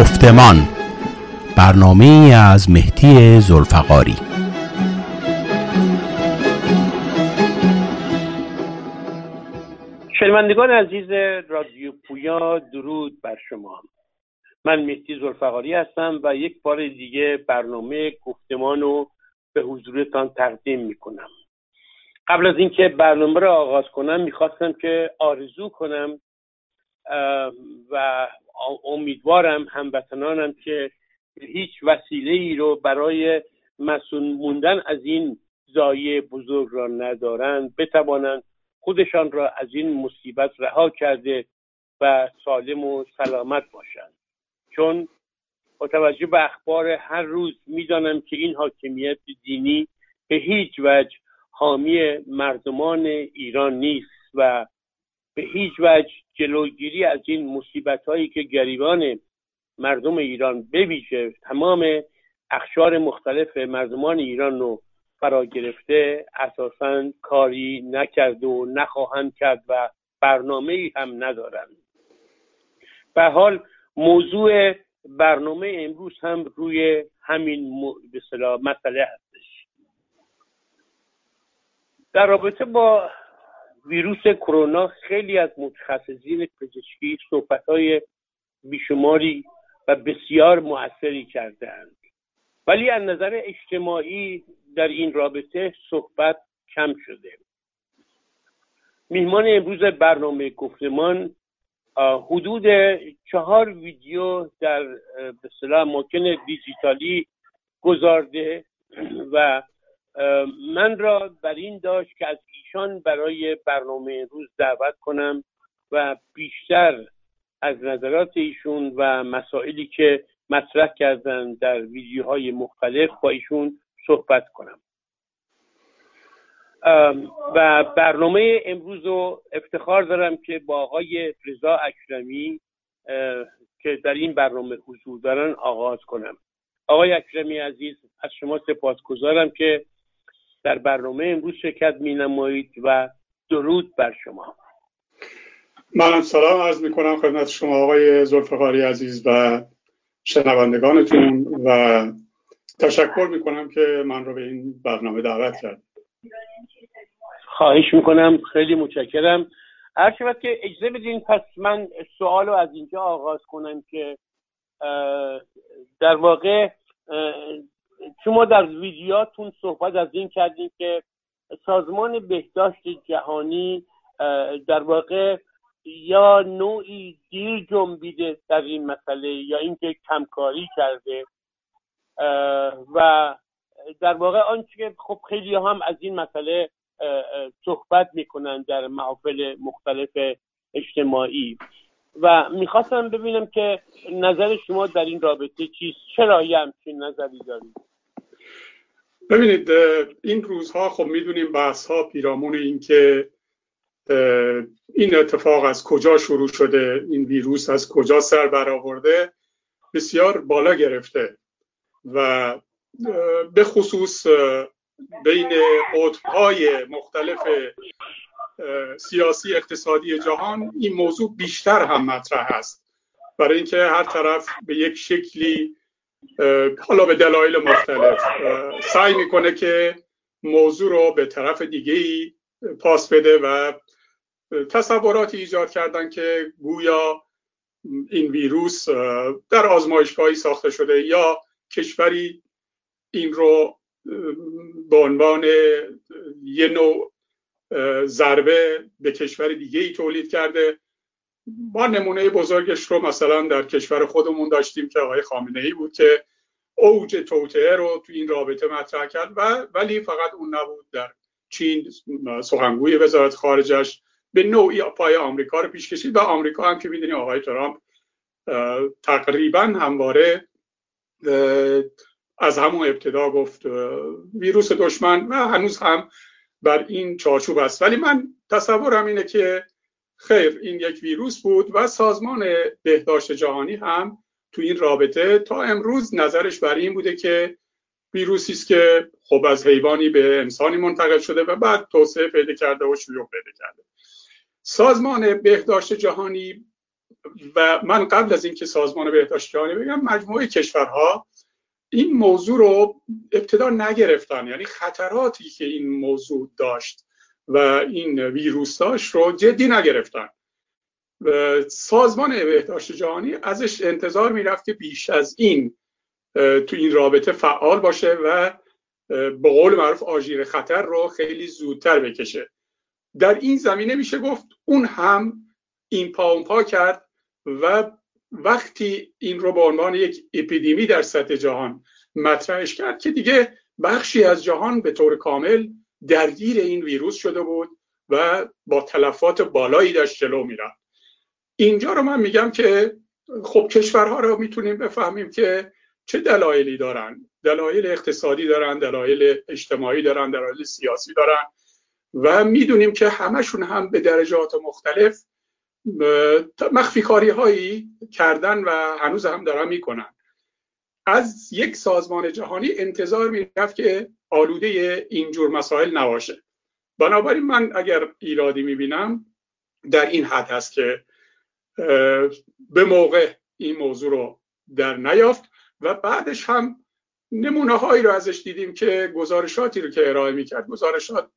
گفتمان. برنامه از مهدی زلفقاری. شنوندگان عزیز رادیو پویا درود بر شما. من مهدی زلفقاری هستم و یک بار دیگه برنامه گفتمان رو به حضورتان تقدیم می‌کنم. قبل از اینکه برنامه رو آغاز کنم می‌خواستم که آرزو کنم و امیدوارم هموطنانم که هیچ وسیله ای رو برای مسئول موندن از این زایه بزرگ را ندارند. بتوانند خودشان را از این مصیبت رها کرده و سالم و سلامت باشند. چون با توجه به اخبار هر روز می‌دانم که این حاکمیت دینی به هیچ وجه حامی مردمان ایران نیست و به هیچ وجه جلوگیری از این مصیبت هایی که گریبان مردم ایران بویژه تمام اخشار مختلف مردمان ایران رو فرا گرفته اساسا کاری نکرد و نخواهند کرد و برنامه ای هم ندارند. به حال موضوع برنامه امروز هم روی همین مسئله هستش. در رابطه با ویروس کرونا خیلی از متخصصین پزشکی صحبت های بیشماری و بسیار موثری کردند ولی از نظر اجتماعی در این رابطه صحبت کم شده. میهمان امروز برنامه گفتمان حدود چهار ویدیو در به ممکن دیجیتالی گذارده و من را بر این داشت که از ایشان برای برنامه روز دعوت کنم و بیشتر از نظرات ایشون و مسائلی که مطرح کردن در ویدیوهای مختلف با ایشون صحبت کنم. و برنامه امروز رو افتخار دارم که با آقای رضا اکرمی که در این برنامه حضور دارن آغاز کنم. آقای اکرمی عزیز از شما سپاسگزارم که در برنامه امروز شرکت می نمایید و درود بر شما. منم سلام عرض می کنم خدمت شما آقای زلفقاری عزیز و شنوندگانتون و تشکر می کنم که من رو به این برنامه دعوت کرد خواهش می‌کنم خیلی متشکرم. هر شود که اجازه بدین پس من سوال رو از اینجا آغاز کنم که در واقع شما در ویدیوتون صحبت از این کردین که سازمان بهداشت جهانی در واقع یا نوعی دیر جنبیده در این مسئله یا اینکه کمکاری کرده و در واقع آنچه که خب خیلی هم از این مسئله صحبت می‌کنن در محافل مختلف اجتماعی. و می‌خواستم ببینم که نظر شما در این رابطه چیست؟ چرا یه همچین نظری دارید؟ ببینید این روزها خب می‌دونیم بحث ها پیرامون این که این اتفاق از کجا شروع شده این ویروس از کجا سر برآورده بسیار بالا گرفته و به خصوص بین قطبهای مختلف سیاسی اقتصادی جهان این موضوع بیشتر هم مطرح است. برای اینکه هر طرف به یک شکلی حالا به دلایل مختلف سعی می‌کنه که موضوع رو به طرف دیگه ای پاس بده و تصوراتی ایجاد کردن که گویا این ویروس در آزمایشگاهی ساخته شده یا کشوری این رو به عنوان یه نوع ضربه به کشور دیگه ای تولید کرده. ما نمونه بزرگش رو مثلا در کشور خودمون داشتیم که آقای خامنه ای بود که اوج توطعه رو تو این رابطه مطرح کرد و ولی فقط اون نبود. در چین سخنگوی وزارت خارجش به نوعی پای آمریکا رو پیش کشید و آمریکا هم که می‌دونی آقای ترامپ تقریبا همواره از همون ابتدا گفت ویروس دشمن و هنوز هم بر این چارچوب است. ولی من تصورم اینه که خیر این یک ویروس بود و سازمان بهداشت جهانی هم تو این رابطه تا امروز نظرش بر این بوده که ویروسی است که خب از حیوانی به انسانی منتقل شده و بعد توسعه پیدا کرده و شیوع پیدا کرده. سازمان بهداشت جهانی و من قبل از اینکه سازمان بهداشت جهانی بگم مجموعه کشورها این موضوع رو ابتدا نگرفتن. یعنی خطراتی که این موضوع داشت و این ویروس داشت رو جدی نگرفتن. سازمان بهداشت جهانی ازش انتظار می‌رفت که بیش از این تو این رابطه فعال باشه و به قول معروف آژیر خطر رو خیلی زودتر بکشه. در این زمینه میشه گفت اون هم این پا اون پا کرد و وقتی این رو به عنوان یک اپیدمی در سطح جهان مطرحش کرد که دیگه بخشی از جهان به طور کامل درگیر این ویروس شده بود و با تلفات بالایی داشت جلو می‌رفت. اینجا رو من میگم که خب کشورها رو می‌تونیم بفهمیم که چه دلایلی دارن. دلایل اقتصادی دارن دلایل اجتماعی دارن دلایل سیاسی دارن و می‌دونیم که همشون هم به درجات مختلف مخفی کاری هایی کردن و هنوز هم دارن می‌کنن. از یک سازمان جهانی انتظار می‌رفت که آلوده اینجور مسائل نباشه. بنابراین من اگر ایرادی می‌بینم در این حد هست که به موقع این موضوع رو در نیافت و بعدش هم نمونه هایی رو ازش دیدیم که گزارشاتی رو که ارائه می‌کرد. گزارشات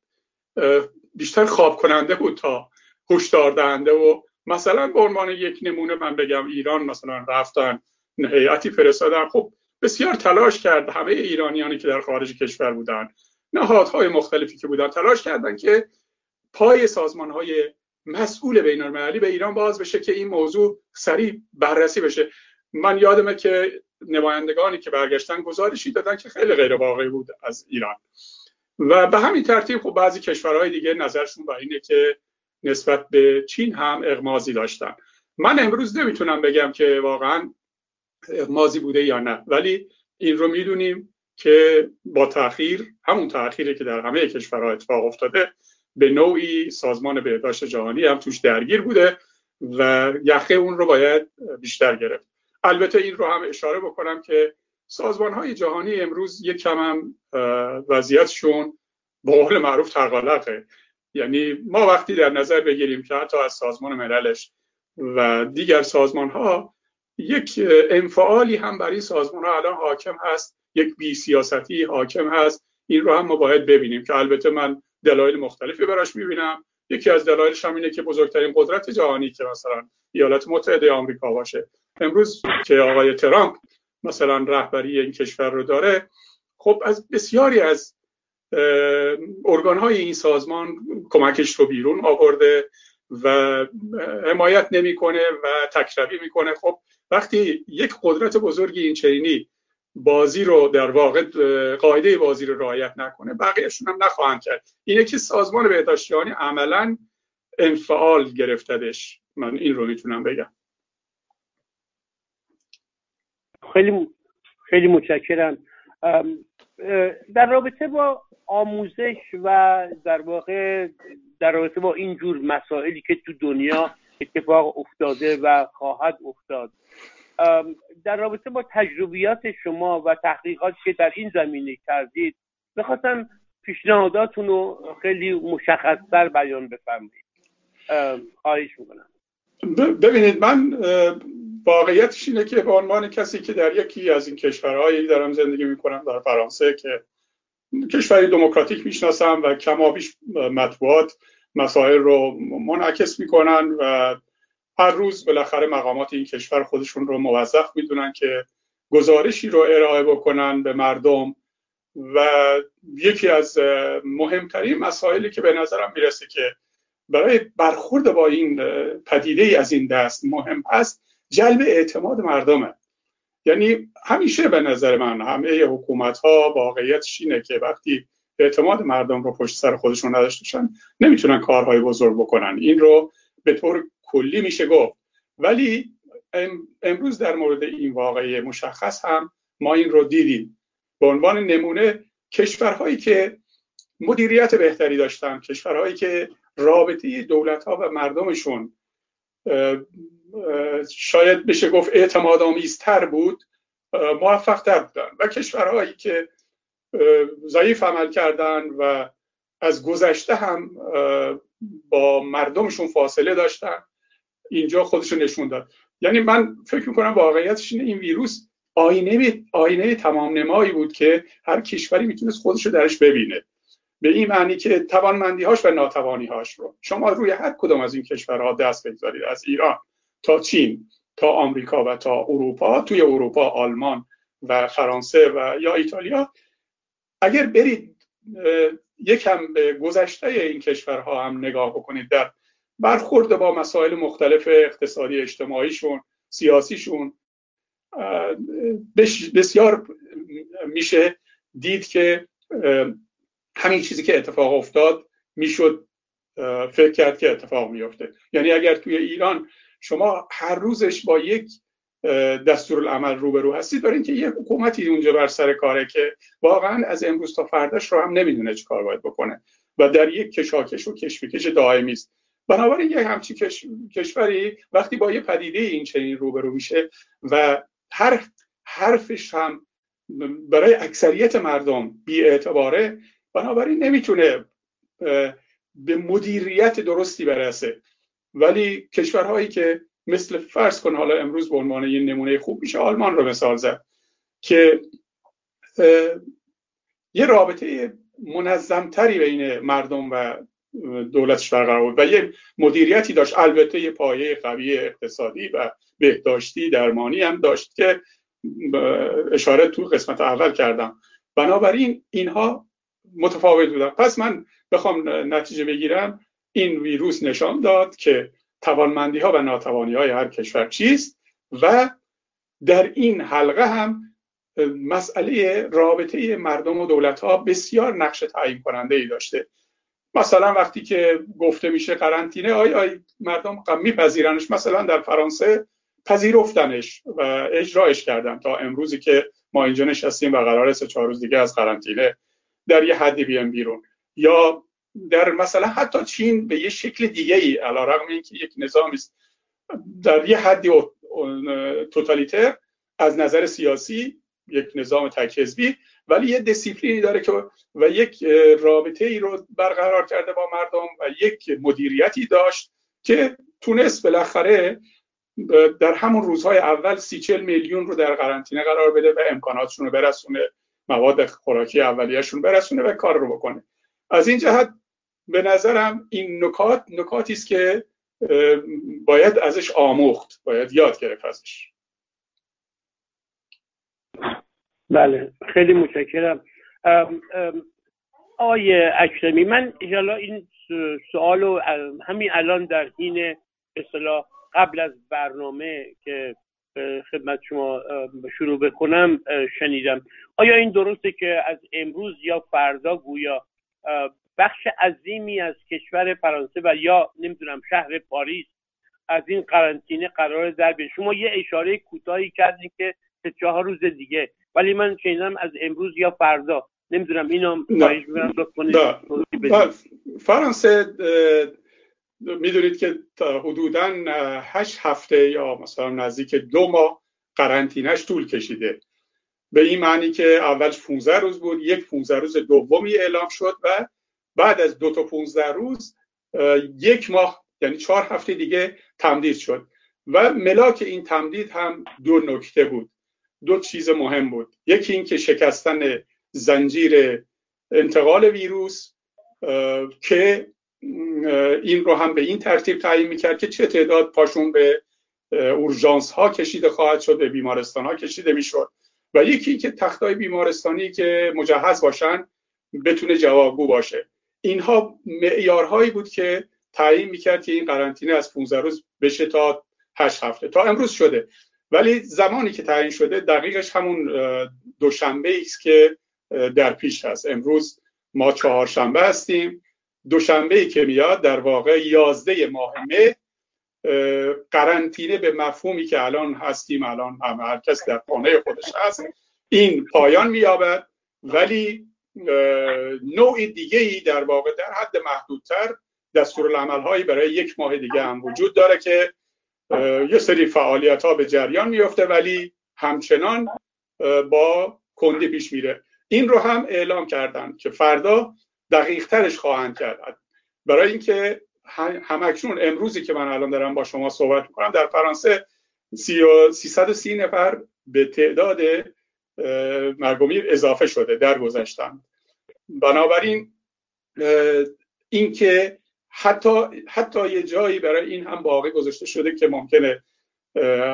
بیشتر خواب کننده بود تا هشدار دهنده و مثلا به عنوان یک نمونه من بگم ایران مثلا رفتن هیئتی فرستادن. خب بسیار تلاش کرد همه ایرانیانی که در خارج کشور بودن نهادهای مختلفی که بودن تلاش کردن که پای سازمان های مسئول بین المللی به ایران باز بشه که این موضوع سریع بررسی بشه. من یادمه که نمایندگانی که برگشتن گزارشی دادن که خیلی غیر واقعی بود از ایران. و به همین ترتیب خب بعضی کشورهای دیگه نظرشون بر اینه که نسبت به چین هم اغمازی داشتن. من امروز نمی‌تونم بگم که واقعا اغمازی بوده یا نه. ولی این رو می‌دونیم که با تاخیر همون تاخیری که در همه کشورها اتفاق افتاده به نوعی سازمان بهداشت جهانی هم توش درگیر بوده و یخه اون رو باید بیشتر گرفت. البته این رو هم اشاره بکنم که سازمان های جهانی امروز یک کم هم وضعیتشون به قول معروف تقالقه. یعنی ما وقتی در نظر بگیریم که حتی از سازمان مللش و دیگر سازمان ها یک انفعالی هم برای سازمان ها الان حاکم هست یک بی سیاستی حاکم هست. این رو هم ما باید ببینیم که البته من دلایل مختلفی براش می‌بینم. یکی از دلایلش هم اینه که بزرگترین قدرت جهانی که مثلا ایالات متحده آمریکا باشه. امروز که آقای ترامپ مثلا رهبری این کشور رو داره خب از بسیاری از ارگان های این سازمان کمکش رو بیرون آورده و حمایت نمی‌کنه و تکروی می‌کنه. خب وقتی یک قدرت بزرگی این چینی بازی رو در واقع قاعده بازی رو رعایت نکنه بقیهشون هم نخواهند کرد. اینه که سازمان بهداشت جهانی عملا انفعال گرفتدش من این رو می‌تونم بگم. خیلی خیلی متشکرم. در رابطه با آموزش و در واقع در رابطه با این جور مسائلی که تو دنیا اتفاق افتاده و خواهد افتاد. در رابطه با تجربیات شما و تحقیقاتی که در این زمینه کردید بخواستم پیشنهاداتون رو خیلی مشخصتر بیان بفرمایید. خواهش می‌کنم. ببینید من واقعیتش اینه که به عنوان کسی که در یکی از این کشورهایی دارم زندگی می‌کنم در فرانسه که کشوری دموکراتیک می‌شناسم و کمابیش مطبوعات مسائل رو منعکس می‌کنن و هر روز بالاخره مقامات این کشور خودشون رو موظف می‌دونن که گزارشی رو ارائه بکنن به مردم و یکی از مهمترین مسائلی که به نظرم می‌رسه که برای برخورد با این پدیده از این دست مهم هست جلب اعتماد مردمه. یعنی همیشه به نظر من همه حکومت ها واقعیتش اینه که وقتی اعتماد مردم رو پشت سر خودشون نداشتشن نمی‌تونن کارهای بزرگ بکنن. این رو به طور کلی میشه گفت. ولی امروز در مورد این واقعی مشخص هم ما این رو دیدیم. به عنوان نمونه کشورهایی که مدیریت بهتری داشتن کشورهایی که رابطه دولت ها و مردمشون شاید بشه گفت اعتماد آمیزتر بود موفق تر بودن. و کشورهایی که ضعیف عمل کردن و از گذشته هم با مردمشون فاصله داشتن. اینجا خودش نشون داد. یعنی من فکر می‌کنم واقعیتش اینه این ویروس آینه آینه تمام نمایی بود که هر کشوری می‌تونست خودش رو درش ببینه. به این معنی که توانمندی هاش و ناتوانی هاش رو. شما روی هر کدوم از این کشورها دست بگذارید. از ایران تا چین تا آمریکا و تا اروپا توی اروپا آلمان و فرانسه و یا ایتالیا اگر برید یکم به گذشته این کشورها هم نگاه بکنید در برخورد با مسائل مختلف اقتصادی اجتماعیشون سیاسیشون بسیار میشه دید که همین چیزی که اتفاق افتاد می‌شد فکر کرد که اتفاق میفته یعنی اگر توی ایران شما هر روزش با یک دستورالعمل روبرو هستید برای اینکه یه حکومتی اونجا بر سر کاره که واقعا از امروز تا فرداش رو هم نمی‌دونه چه کار باید بکنه و در یک کشاکش و کشمکش دائمی است. بنابراین یه همچی کشوری وقتی با یه پدیده این چنین روبرو میشه و هر حرفش هم برای اکثریت مردم بی اعتباره بنابراین نمی‌تونه به مدیریت درستی برسه. ولی کشورهایی که مثل فرض کن حالا امروز به عنوان یه نمونه خوب میشه آلمان رو مثال زد که یه رابطه منظمتری بین مردم و دولتش برقرار بود و یه مدیریتی داشت. البته یه پایه قوی اقتصادی و بهداشتی درمانی هم داشت که اشاره تو قسمت اول کردم. بنابراین اینها متفاوت بودن. پس من بخوام نتیجه بگیرم این ویروس نشان داد که توانمندی ها و ناتوانی های هر کشور چیست و در این حلقه هم مسئله رابطه مردم و دولت ها بسیار نقش تعیین کننده ای داشته. مثلا وقتی که گفته میشه قرنطینه آی آی مردم میپذیرنش. مثلا در فرانسه پذیرفتنش و اجرایش کردن تا امروزی که ما اینجا نشستیم و قرار سه چهار روز دیگه از قرنطینه در یه حدی بیان بیرون. یا در مثلا حتی چین به یه شکل دیگه ای علا رقم اینکه یک نظام است در یه حدی توتالیتر از نظر سیاسی یک نظام تک ولی یه دیسیپلینی داره که و یک رابطه ای رو برقرار کرده با مردم و یک مدیریتی داشت که تونست بالاخره در همون روزهای اول سی چل میلیون رو در قرنطینه قرار بده و امکاناتشون رو برسونه مواد خوراکی اولیهشون برسونه و کار رو بکنه. از این جهت به نظرم این نکات نکاتی است که باید ازش آموخت باید یاد گرفت ازش. بله خیلی متشکرم. آقای اکرمی من حالا این سوال رو همین الان در این اصطلاح قبل از برنامه که خدمت شما شروع بکنم شنیدم. آیا این درسته که از امروز یا فردا گویا بخش عظیمی از کشور فرانسه و یا نمی‌دونم شهر پاریس از این قرنطینه قرار در بیاد. شما یه اشاره کوتاهی کردین که سه چهار روز دیگه. ولی من شنیدم از امروز یا فردا. نمی‌دونم اینو فرانسه می‌دونید که حدودا هشت هفته یا مثلا نزدیک دو ماه قرنطینش طول کشیده. به این معنی که اولش 15 روز بود یک 15 روز دومی اعلام شد و بعد از دو تا 15 روز یک ماه یعنی چهار هفته دیگه تمدید شد. و ملاک این تمدید هم دو نکته بود. دو چیز مهم بود. یکی این که شکستن زنجیر انتقال ویروس که این رو هم به این ترتیب تعیین می‌کرد که چه تعداد پاشون به اورژانس ها کشیده خواهد شد به بیمارستان ها کشیده می‌شد. و یکی که تختای بیمارستانی که مجهز باشن بتونه جوابگو باشه. اینها معیارهایی بود که تعیین می‌کرد که این قرنطینه از 15 روز بشه تا 8 هفته. تا امروز شده. ولی زمانی که تعیین شده دقیقش همون دوشنبه است که در پیش هست. امروز ما چهارشنبه هستیم. دوشنبه ای که میاد در واقع یازده ماه مه قرنطینه به مفهومی که الان هستیم الان هم هر کس در خانه خودش هست این پایان مییابد. ولی نوع دیگه ای در واقع در حد محدودتر دستورالعمل هایی برای یک ماه دیگه هم وجود داره که یه سری فعالیت ها به جریان میفته ولی همچنان با کندی پیش میره. این رو هم اعلام کردن که فردا دقیق ترش خواهند کرد. برای اینکه همکنون امروزی که من الان دارم با شما صحبت می‌کنم در فرانسه 330 نفر به تعداد مرگومیر اضافه شده در گذشتن بنابراین اینکه حتی حتی یه جایی برای این هم باقی گذاشته شده که ممکنه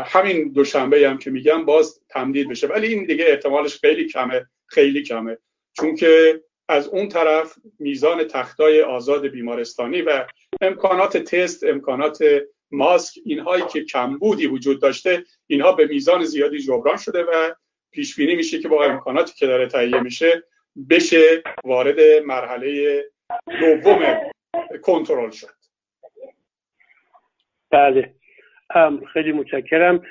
همین دوشنبه هم که میگم باز تمدید بشه. ولی این دیگه احتمالش خیلی کمه خیلی کمه. چون که از اون طرف میزان تختای آزاد بیمارستانی و امکانات تست امکانات ماسک اینهایی که کمبودی وجود داشته اینها به میزان زیادی جبران شده و پیش بینی میشه که با امکاناتی که داره تهیه میشه بشه وارد مرحله دوم کنترل شد. بله. خیلی متشکرم.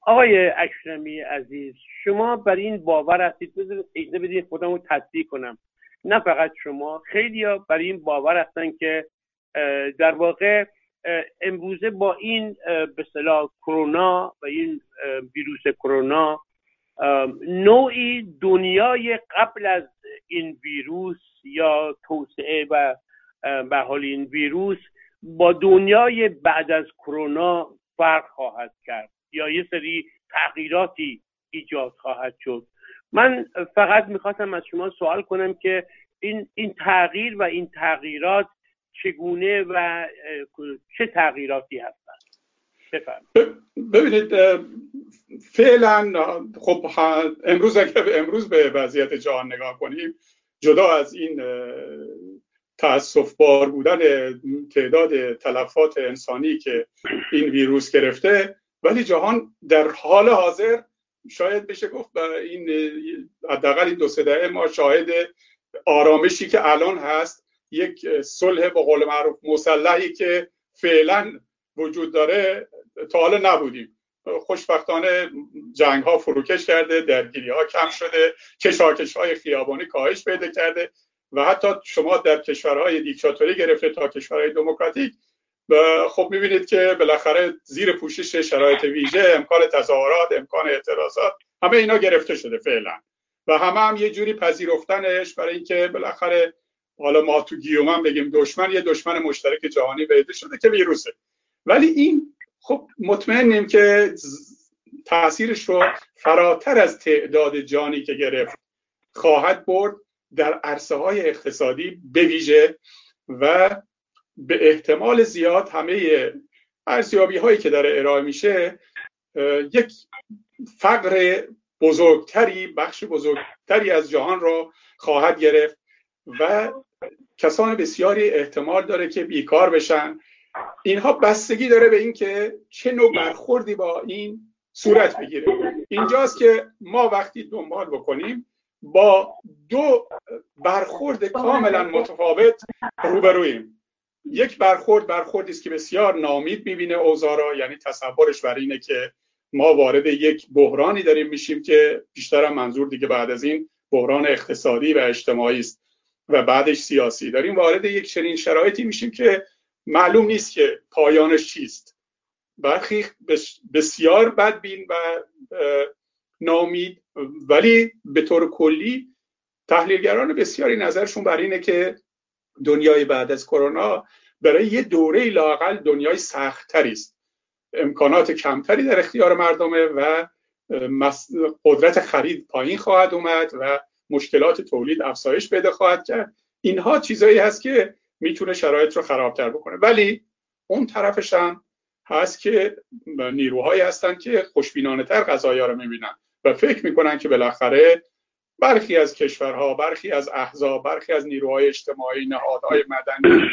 آقای اکرمی عزیز شما بر این باور هستید؟ بذارید اجازه بدید خودم رو تصدیق کنم. نه فقط شما خیلی ها بر این باور هستن که در واقع امروزه با این به کرونا و این ویروس کرونا نوعی دنیای قبل از این ویروس یا توسعه و به حال این ویروس با دنیای بعد از کرونا فرق خواهد کرد یا یه سری تغییراتی ایجاد خواهد شد. من فقط می‌خواستم از شما سوال کنم که این این تغییر و این تغییرات چگونه و چه تغییراتی هستند؟ ببینید فعلا خب امروز اگر امروز به وضعیت جهان نگاه کنیم جدا از این تاسف بار بودن تعداد تلفات انسانی که این ویروس گرفته ولی جهان در حال حاضر شاید بشه گفت این حداقل این دو سه دهه ما شاهد آرامشی که الان هست یک صلح به قول معروف مسلحی که فعلا وجود داره. تا حالا نبودیم. خوشبختانه جنگ ها فروکش کرده درگیری ها کم شده کشاکش های خیابانی کاهش پیدا کرده و حتی شما در کشورهای دیکتاتوری گرفته تا کشورهای دموکراتیک. خب می‌بینید که بالاخره زیر پوشش شرایط ویژه امکان تظاهرات امکان اعتراضات همه اینا گرفته شده فعلا. و همه هم یه جوری پذیرفتنش برای اینکه بالاخره حالا ما تو گیومن بگیم دشمن یه دشمن مشترک جهانی پیدا شده که ویروسه. ولی این خب مطمئنیم که تاثیرش رو فراتر از تعداد جانی که گرفت خواهد برد در عرصه های اقتصادی بویژه و به احتمال زیاد همه ارزیابی هایی که داره ارائه میشه یک فقر بزرگتری بخش بزرگتری از جهان رو خواهد گرفت و کسان بسیاری احتمال داره که بیکار بشن. اینها بستگی داره به اینکه چه نوع برخوردی با این صورت بگیره. اینجاست که ما وقتی دنبال بکنیم با دو برخورد کاملا متفاوت روبرویم یک برخورد برخوردی است که بسیار نامید می‌بینه اوزارا یعنی تصورش بر اینه که ما وارد یک بحرانی داریم میشیم که بیشتر منظور دیگه بعد از این بحران اقتصادی و اجتماعی است و بعدش سیاسی. داریم وارد یک چنین شرایطی میشیم که معلوم نیست که پایانش چیست. برخی بسیار بدبین و نامید ولی به طور کلی تحلیلگران بسیاری نظرشون بر اینه که دنیای بعد از کرونا برای یه دوره لاقل دنیای سختتری است. امکانات کمتری در اختیار مردمه و قدرت خرید پایین خواهد اومد و مشکلات تولید افزایش پیدا خواهد کرد. اینها چیزایی هست که می‌تونه شرایط رو خرابتر بکنه. ولی اون طرفش هم هست که نیروهایی هستن که خوشبینانه تر قضایا رو می‌بینن و فکر می‌کنن که بالاخره برخی از کشورها برخی از احزاب برخی از نیروهای اجتماعی نهادهای مدنی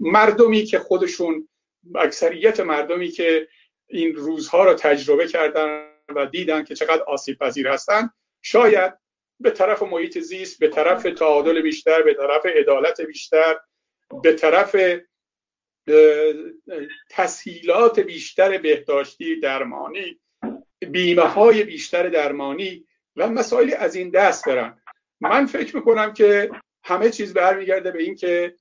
مردمی که خودشون اکثریت مردمی که این روزها رو تجربه کردن و دیدن که چقدر آسیب پذیر هستن شاید به طرف محیط زیست به طرف تعادل بیشتر به طرف عدالت بیشتر به طرف تسهیلات بیشتر بهداشتی درمانی بیمه های بیشتر درمانی و مسائلی از این دست برن من فکر می‌کنم که همه چیز برمیگرده به این که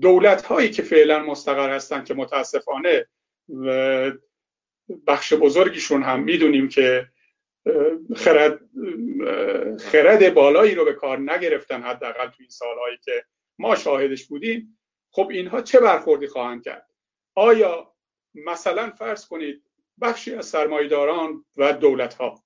دولت هایی که فعلا مستقر هستن که متاسفانه بخش بزرگیشون هم می‌دونیم که خرد, خرد بالایی رو به کار نگرفتن حداقل تو این سالهایی که ما شاهدش بودیم خب اینها چه برخوردی خواهند کرد؟ آیا مثلا فرض کنید بخشی از سرمایداران و دولت ها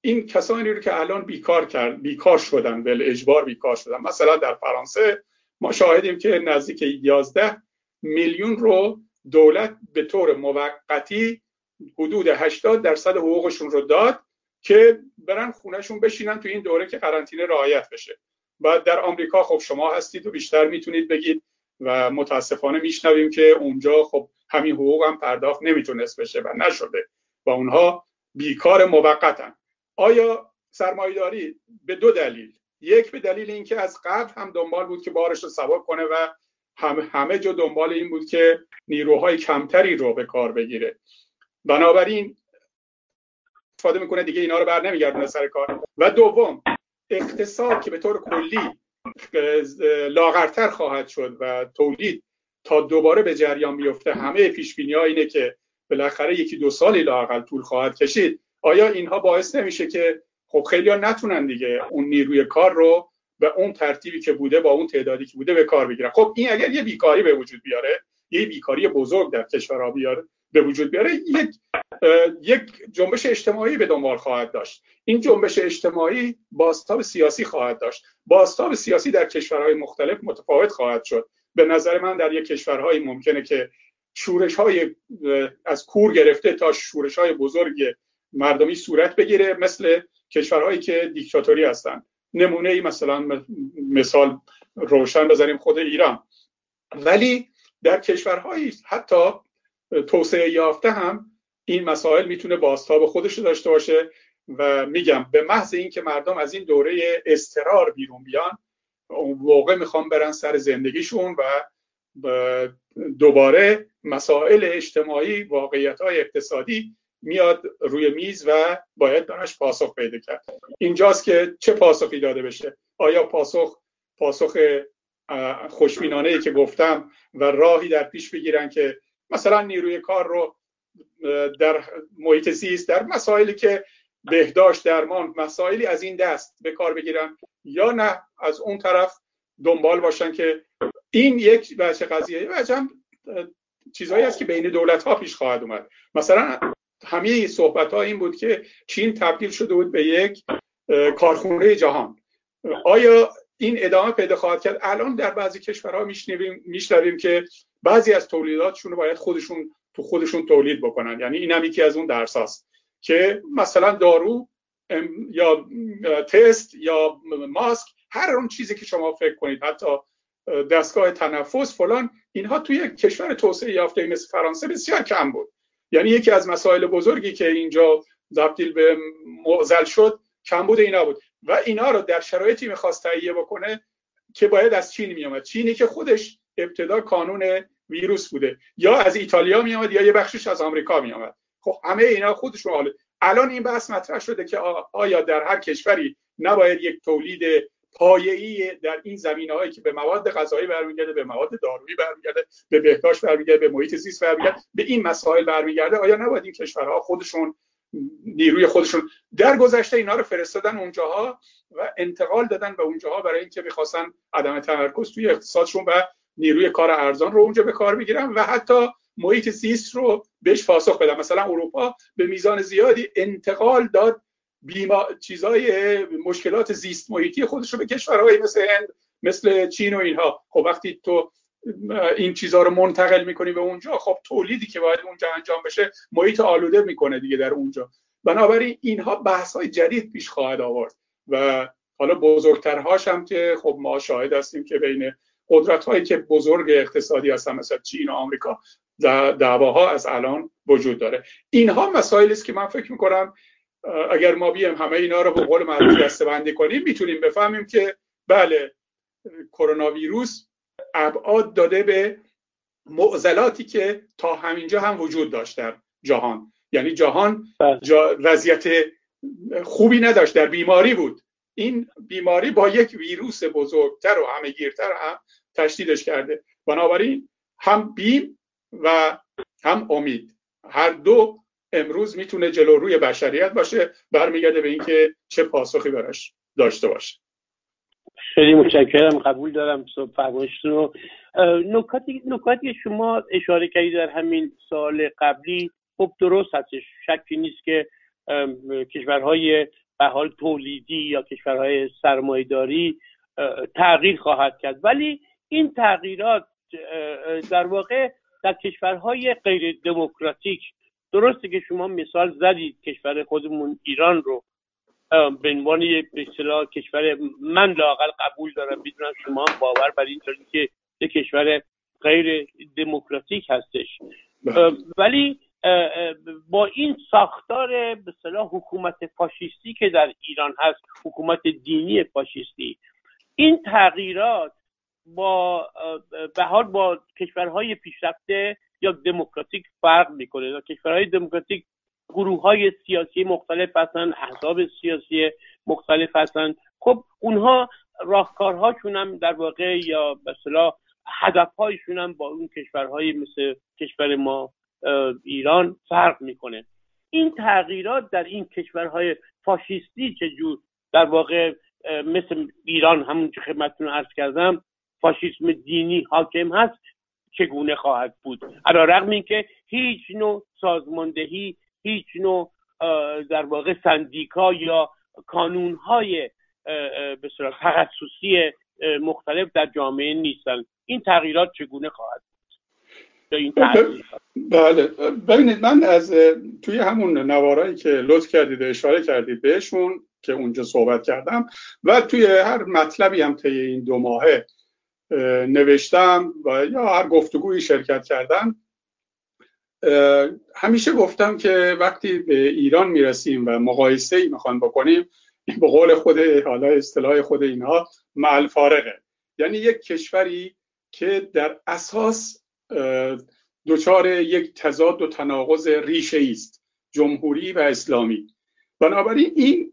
این کسانی رو که الان بیکار کرد بیکار شدن بل اجبار بیکار شدن مثلا در فرانسه ما شاهدیم که نزدیک 11 میلیون رو دولت به طور موقتی حدود 80 درصد حقوقشون رو داد که برن خونهشون بشینن تو این دوره که قرنطینه رعایت بشه. و در آمریکا خب شما هستید و بیشتر می‌تونید بگید و متاسفانه میشنویم که اونجا خب همین حقوق هم پرداخت نمی‌تونست بشه و نشده و اونها بیکار موقتن. آیا سرمایداری به دو دلیل؟ یک به دلیل اینکه از قبل هم دنبال بود که بارش رو سوار کنه و هم همه جا دنبال این بود که نیروهای کمتری رو به کار بگیره. بنابراین استفاده می‌کنه دیگه اینا رو بر نمیگردونه سر کار. و دوم اقتصاد که به طور کلی لاغرتر خواهد شد و تولید تا دوباره به جریان بیفته همه پیش ها اینه که بالاخره یکی دو سالی لاقل طول خواهد کشید. آیا اینها باعث نمیشه که خب خیلی ها نتونن دیگه اون نیروی کار رو به اون ترتیبی که بوده با اون تعدادی که بوده به کار بگیرن؟ خب این اگر یه بیکاری به وجود بیاره یه بیکاری بزرگ در کشورها بیاره به وجود بیاره یک یک جنبش اجتماعی به دنبال خواهد داشت. این جنبش اجتماعی باستاب سیاسی خواهد داشت. باستاب سیاسی در کشورهای مختلف متفاوت خواهد شد. به نظر من در یک کشورهایی ممکنه که شورش های از کور گرفته تا شورش های بزرگ مردمی صورت بگیره مثل کشورهایی که دیکتاتوری هستن نمونه ای مثلا مثال روشن بزنیم خود ایران. ولی در کشورهایی حتی توسعه یافته هم این مسائل می‌تونه باستاب خودش رو داشته باشه و میگم به محض اینکه مردم از این دوره استرار بیرون بیان اون موقع می‌خوام برن سر زندگیشون و دوباره مسائل اجتماعی واقعیت های اقتصادی میاد روی میز و باید دانش پاسخ پیدا کرد. اینجاست که چه پاسخی داده بشه؟ آیا پاسخ پاسخ خوشبینانه ای که گفتم و راهی در پیش بگیرن که مثلا نیروی کار رو در محیط زیست در مسائلی که بهداشت درمان مسائلی از این دست به کار بگیرن یا نه از اون طرف دنبال باشن که این یک بچه قضیه بچه هم چیزهایی است که بین دولت ها پیش خواهد اومد. مثلا همه صحبت ها این بود که چین تبدیل شده بود به یک کارخونه جهان. آیا این ادامه پیدا خواهد کرد؟ الان در بعضی کشورها میشنویم که بعضی از تولیداتشون رو باید خودشون تو خودشون تولید بکنن. یعنی این هم یکی از اون درس هست که مثلا دارو یا تست یا ماسک هر اون چیزی که شما فکر کنید حتی دستگاه تنفس فلان اینها توی کشور توسعه یافته مثل فرانسه بسیار کم بود. یعنی یکی از مسائل بزرگی که اینجا تبدیل به معزل شد کم بود اینا بود. و اینا رو در شرایطی می‌خواست تهیه بکنه که باید از چین میامد چینی که خودش ابتدا کانون ویروس بوده. یا از ایتالیا میامد یا یه بخشش از آمریکا میامد خب همه اینا خودشون حاله الان این بحث مطرح شده که آیا در هر کشوری نباید یک تولید پایه‌ای در این زمینه هایی که به مواد غذایی برمیگرده به مواد دارویی برمیگرده به بهداشت برمیگرده به محیط زیست برمیگرده به این مسائل برمیگرده آیا نباید این کشورها خودشون نیروی خودشون در گذشته اینا رو فرستادن اونجاها و انتقال دادن به اونجاها برای اینکه می‌خواستن عدم تمرکز توی اقتصادشون و نیروی کار ارزان رو اونجا به کار بگیرن و حتی محیط زیست رو بهش پاسخ بدن. مثلا اروپا به میزان زیادی انتقال داد بیما چیزای مشکلات زیست محیطی خودش رو به کشورهایی مثل هند مثل چین و اینها. خب وقتی تو این چیزها رو منتقل می‌کنی به اونجا خب تولیدی که باید اونجا انجام بشه محیط آلوده می‌کنه دیگه در اونجا. بنابراین اینها بحث های جدید پیش خواهد آورد و حالا بزرگترهاش هم که خب ما شاهد هستیم که بین قدرت هایی که بزرگ اقتصادی هستن مثل چین و آمریکا دعواها از الان وجود داره. اینها مسائلی است که من فکر می‌کنم اگر ما بیم همه اینا رو به قول معروف دسته کنیم می‌تونیم بفهمیم که بله کرونا ویروس ابعاد داده به معضلاتی که تا همینجا هم وجود داشت در جهان. یعنی جهان بله. وضعیت خوبی نداشت در بیماری بود. این بیماری با یک ویروس بزرگتر و همه گیرتر هم تشدیدش کرده. بنابراین هم بیم و هم امید. هر دو امروز می‌تونه جلو روی بشریت باشه برمیگرده به اینکه چه پاسخی براش داشته باشه. خیلی متشکرم قبول دارم فرمایشتون رو. نکاتی نکاتی شما اشاره کردید در همین سال قبلی خب درست هستش شکی نیست که کشورهای به حال تولیدی یا کشورهای سرمایداری تغییر خواهد کرد. ولی این تغییرات در واقع در کشورهای غیر دموکراتیک درسته که شما مثال زدید کشور خودمون ایران رو به عنوان اصطلاح کشور من لاقل قبول دارم. می‌دونم شما باور بر این که یک کشور غیر دموکراتیک هستش. بله. ولی با این ساختار به صلاح حکومت فاشیستی که در ایران هست حکومت دینی فاشیستی این تغییرات با به حال با کشورهای پیشرفته یا دموکراتیک فرق می‌کنه. کشورهای دموکراتیک گروه های سیاسی مختلف هستن احزاب سیاسی مختلف هستن. خب اونها راهکارهاشون هم در واقع یا به اصطلاح هدفهایشون هم با اون کشورهای مثل کشور ما ایران فرق می‌کنه. این تغییرات در این کشورهای فاشیستی چجور؟ در واقع مثل ایران همون که خدمتتون عرض کردم فاشیسم دینی حاکم هست چگونه خواهد بود؟ علا رقم این که هیچ نوع سازماندهی هیچ نوع در واقع سندیکا یا کانونهای به تخصصی مختلف در جامعه نیستن. این تغییرات چگونه خواهد این بله. ببینید من از توی همون نوارایی که لطف کردید اشاره کردید بهشون که اونجا صحبت کردم و توی هر مطلبی هم طی این دو ماهه نوشتم و یا هر گفتگویی شرکت کردم همیشه گفتم که وقتی به ایران می‌رسیم و مقایسه ای می‌خوان بکنیم به قول خود حالا اصطلاح خود اینها معل فارغه. یعنی یک کشوری که در اساس دچار یک تضاد و تناقض ریشه است جمهوری و اسلامی. بنابراین این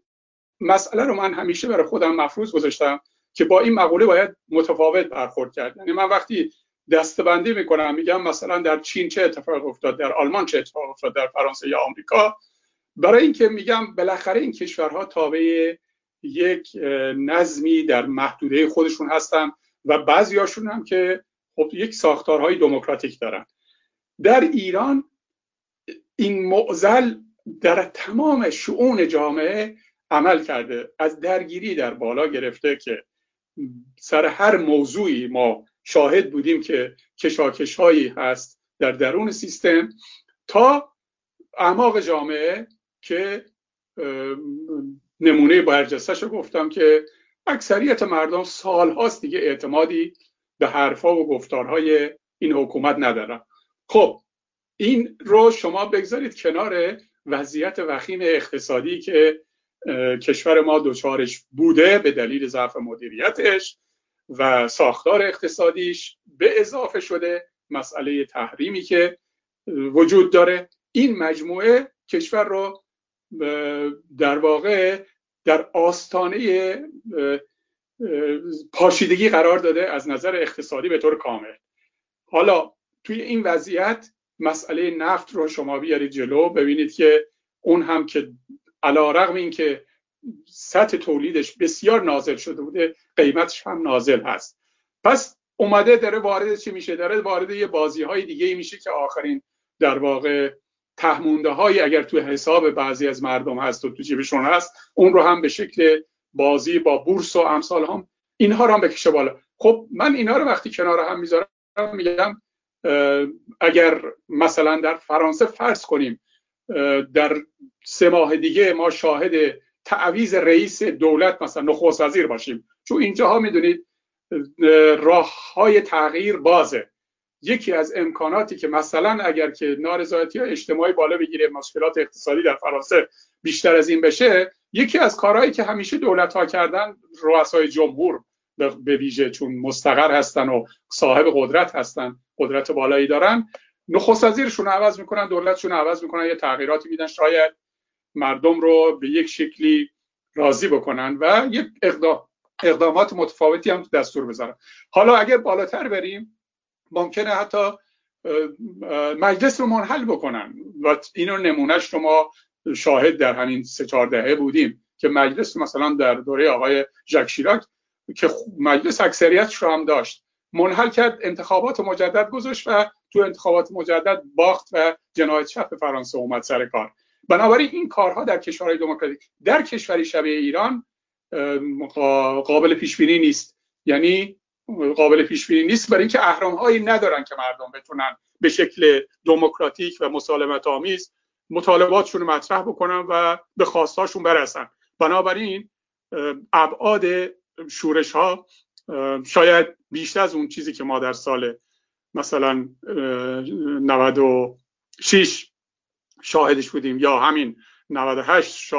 مسئله رو من همیشه برای خودم مفروض گذاشتم که با این مقوله باید متفاوت برخورد کرد. یعنی من وقتی دستبندی می‌کنم میگم مثلا در چین چه اتفاق افتاد در آلمان چه اتفاق افتاد در فرانسه یا آمریکا. برای اینکه میگم بالاخره این کشورها تابع یک نظمی در محدوده خودشون هستن و بعضیاشون هم که خب یک ساختارهای دموکراتیک دارن. در ایران این معزل در تمام شعون جامعه عمل کرده از درگیری در بالا گرفته که سر هر موضوعی ما شاهد بودیم که کشاکش هایی هست در درون سیستم تا اعماق جامعه که نمونه برجستش رو گفتم که اکثریت مردم سال هاست دیگه اعتمادی به حرفا و گفتارهای این حکومت ندارن خب این رو شما بگذارید کنار وضعیت وخیم اقتصادی که کشور ما دچارش بوده به دلیل ضعف مدیریتش و ساختار اقتصادیش به اضافه شده مسئله تحریمی که وجود داره. این مجموعه کشور رو در واقع در آستانه پاشیدگی قرار داده از نظر اقتصادی به طور کامل. حالا توی این وضعیت مسئله نفت رو شما بیارید جلو ببینید که اون هم که علا رقم این که سطح تولیدش بسیار نازل شده بوده قیمتش هم نازل هست. پس اومده داره وارد چی میشه؟ داره وارد یه بازی های دیگه میشه که آخرین در واقع تهمونده هایی اگر تو حساب بعضی از مردم هست و تو جیبشون هست اون رو هم به شکل بازی با بورس و امثال هم اینها رو هم بکشه بالا. خب من اینها رو وقتی کنار هم می‌ذارم میگم اگر مثلا در فرانسه فرض کنیم در سه ماه دیگه ما شاهد تعویز رئیس دولت مثلا نخست وزیر باشیم. چون اینجاها می‌دونید راه های تغییر بازه. یکی از امکاناتی که مثلا اگر که نارضایتی اجتماعی بالا بگیره مشکلات اقتصادی در فرانسه بیشتر از این بشه یکی از کارهایی که همیشه دولت ها کردن رؤسای جمهور به ویژه چون مستقر هستن و صاحب قدرت هستن قدرت بالایی دارن نخست وزیرشون عوض می‌کنن دولتشون عوض می‌کنن یه تغییراتی میدن شاید مردم رو به یک شکلی راضی بکنن و یک اقدام اقدامات متفاوتی هم دستور بذارن. حالا اگر بالاتر بریم ممکنه حتی مجلس رو منحل بکنن و اینو نمونهش رو ما شاهد در همین سه چهار دهه بودیم که مجلس مثلا در دوره آقای ژک شیراک که مجلس اکثریتش رو هم داشت. منحل کرد انتخابات مجدد گذاشت و تو انتخابات مجدد باخت و جنایت شب فرانسه اومد سر کار. بنابراین این کارها در کشورهای دموکراتیک در کشوری شبیه ایران قابل پیش بینی نیست. یعنی قابل پیش بینی نیست برای اینکه اهرام هایی ندارن که مردم بتونن به شکل دموکراتیک و مسالمت آمیز مطالباتشون مطرح بکنن و به خواستاشون برسن بنابراین ابعاد شورش ها شاید بیشتر از اون چیزی که ما در سال مثلا 96 شاهدش بودیم یا همین 98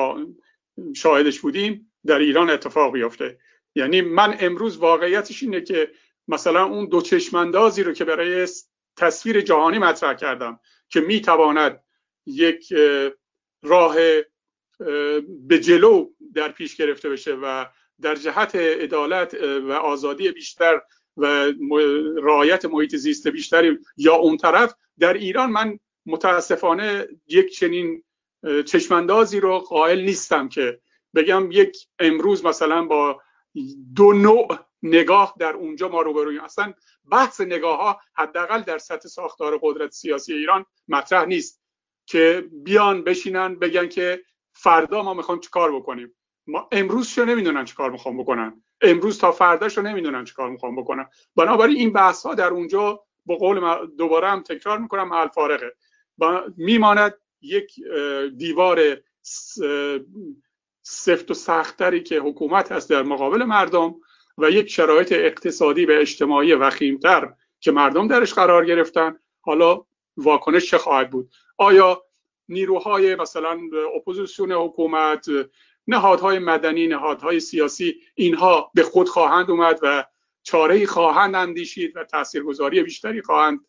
شاهدش بودیم در ایران اتفاق بیفته. یعنی من امروز واقعیتش اینه که مثلا اون دو چشمندازی رو که برای تصویر جهانی مطرح کردم که می‌تواند یک راه به جلو در پیش گرفته بشه و در جهت عدالت و آزادی بیشتر و رعایت محیط زیست بیشتری یا اون طرف در ایران من متاسفانه یک چنین چشماندازی رو قائل نیستم که بگم یک امروز مثلا با دو نوع نگاه در اونجا ما رو برویم اصلا بحث نگاه ها حداقل در سطح ساختار قدرت سیاسی ایران مطرح نیست. که بیان بشینن بگن که فردا ما می‌خوایم کار بکنیم. ما امروز شو نمی‌دونن چه کار می‌خوام بکنن. امروز تا فرداش رو نمی‌دونن چه کار می‌خوام بکنن. بنابراین این بحث ها در اونجا به قول دوباره هم تکرار می‌کنم الفارقه میماند یک دیوار سفت و سختتری که حکومت هست در مقابل مردم و یک شرایط اقتصادی و اجتماعی وخیمتر که مردم درش قرار گرفتن. حالا واکنش چه خواهد بود؟ آیا نیروهای مثلا اپوزیسیون حکومت نهادهای مدنی نهادهای سیاسی اینها به خود خواهند اومد و چاره خواهند اندیشید و تاثیرگذاری بیشتری خواهند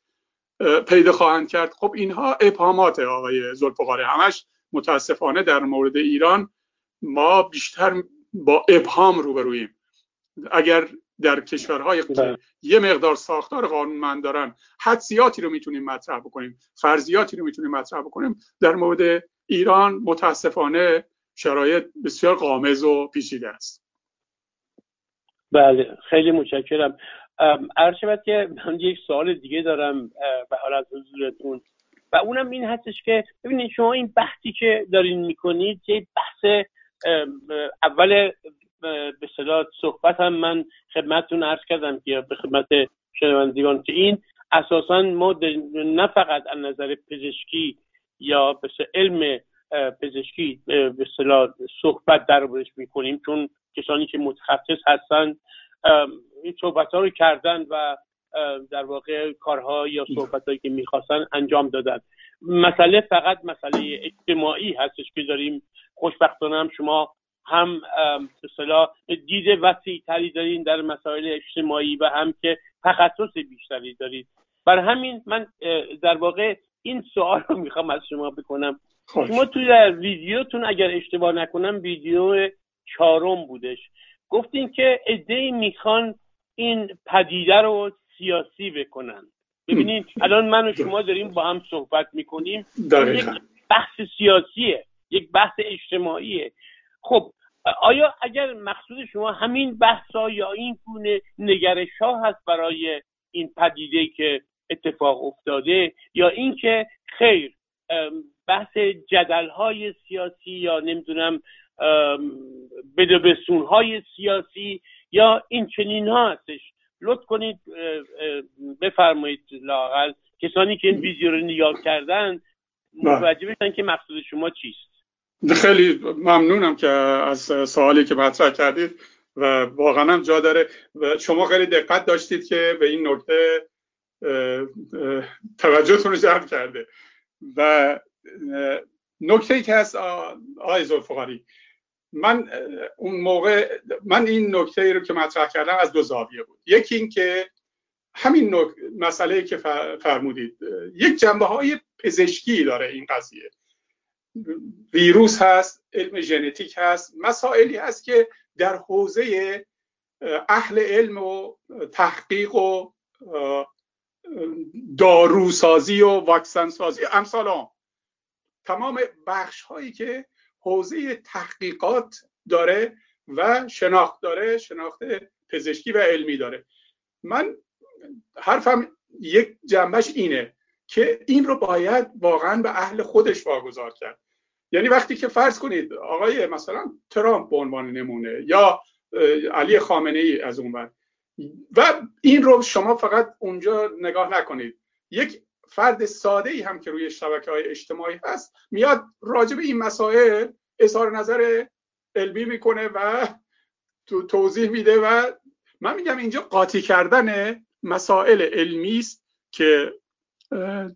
پیدا خواهند کرد؟ خب اینها ابهامات آقای زلفقاری همش. متاسفانه در مورد ایران ما بیشتر با ابهام روبرویم اگر در کشورهای بله. یه مقدار ساختار قانونمند دارن. حدسیاتی رو می‌تونیم مطرح بکنیم. فرضیاتی رو می‌تونیم مطرح بکنیم. در مورد ایران متاسفانه شرایط بسیار قامز و پیچیده است. بله. خیلی متشکرم. عرض که من یک سوال دیگه دارم به حال از حضورتون. و اونم این هستش که ببینید شما این بحثی که دارین می‌کنید یه بحث اول به صدا صحبت هم من خدمتتون عرض کردم که به خدمت شنوندگان که این اساسا ما نه فقط از نظر پزشکی یا به علم پزشکی به صلاح صحبت دربارش می‌کنیم چون کسانی که متخصص هستن این صحبت ها رو کردن و در واقع کارها یا صحبت هایی که می‌خواستن انجام دادن. مسئله فقط مسئله اجتماعی هستش که داریم. خوشبختانه هم شما هم به دید وسیع تری دارین در مسائل اجتماعی و هم که تخصص بیشتری دارید. بر همین من در واقع این سوال رو می‌خوام از شما بکنم. شما توی در ویدیوتون اگر اشتباه نکنم ویدیو چهارم بودش. گفتین که ای می‌خوان این پدیده رو سیاسی بکنن. ببینید الان من و شما داریم با هم صحبت می‌کنیم. یک بحث سیاسیه یک بحث اجتماعیه. خب آیا اگر مقصود شما همین ها یا این گونه نگرش ها هست برای این پدیده که اتفاق افتاده یا اینکه خیر بحث جدل های سیاسی یا نمی‌دونم بدبستون های سیاسی یا این چنین ها هستش لطف کنید بفرمایید لاقل کسانی که این ویدیو رو نگاه کردن بله. متوجه بشن که مقصود شما چیست خیلی ممنونم که از سوالی که مطرح کردید و واقعا هم جا داره. و شما خیلی دقت داشتید که به این نکته توجهتون رو جلب کرده. و نکته ای که هست آقای زلفقاری من اون موقع من این نکته ای رو که مطرح کردم از دو زاویه بود. یکی این که همین مسئله که فرمودید یک جنبه های پزشکی داره این قضیه. ویروس هست علم ژنتیک هست مسائلی هست که در حوزه اهل علم و تحقیق و داروسازی و واکسن سازی امثال. تمام بخش هایی که حوزه تحقیقات داره و شناخت داره شناخت پزشکی و علمی داره من حرفم یک جنبش اینه که این رو باید واقعا به اهل خودش واگذار کرد. یعنی وقتی که فرض کنید آقای مثلا ترامپ به عنوان نمونه یا علی خامنه ای از اون و این رو شما فقط اونجا نگاه نکنید. یک فرد ساده ای هم که روی شبکه های اجتماعی هست میاد راجع به این مسائل اظهار نظر علمی می‌کنه و توضیح میده و من میگم اینجا قاطی کردن مسائل علمی است که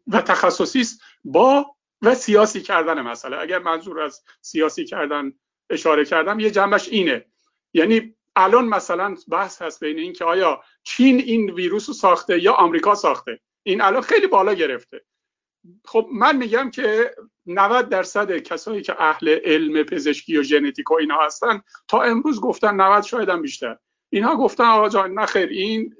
و تخصصی است با و سیاسی کردن مسئله. اگر منظور از سیاسی کردن اشاره کردم یه جنبش اینه. یعنی الان مثلا بحث هست بین این که آیا چین این ویروس رو ساخته یا آمریکا ساخته. این الان خیلی بالا گرفته. خب من میگم که 90 درصد کسایی که اهل علم پزشکی و ژنتیک و اینا هستن تا امروز گفتن 90 شاید هم بیشتر. اینها گفتن آقا جان نخیر این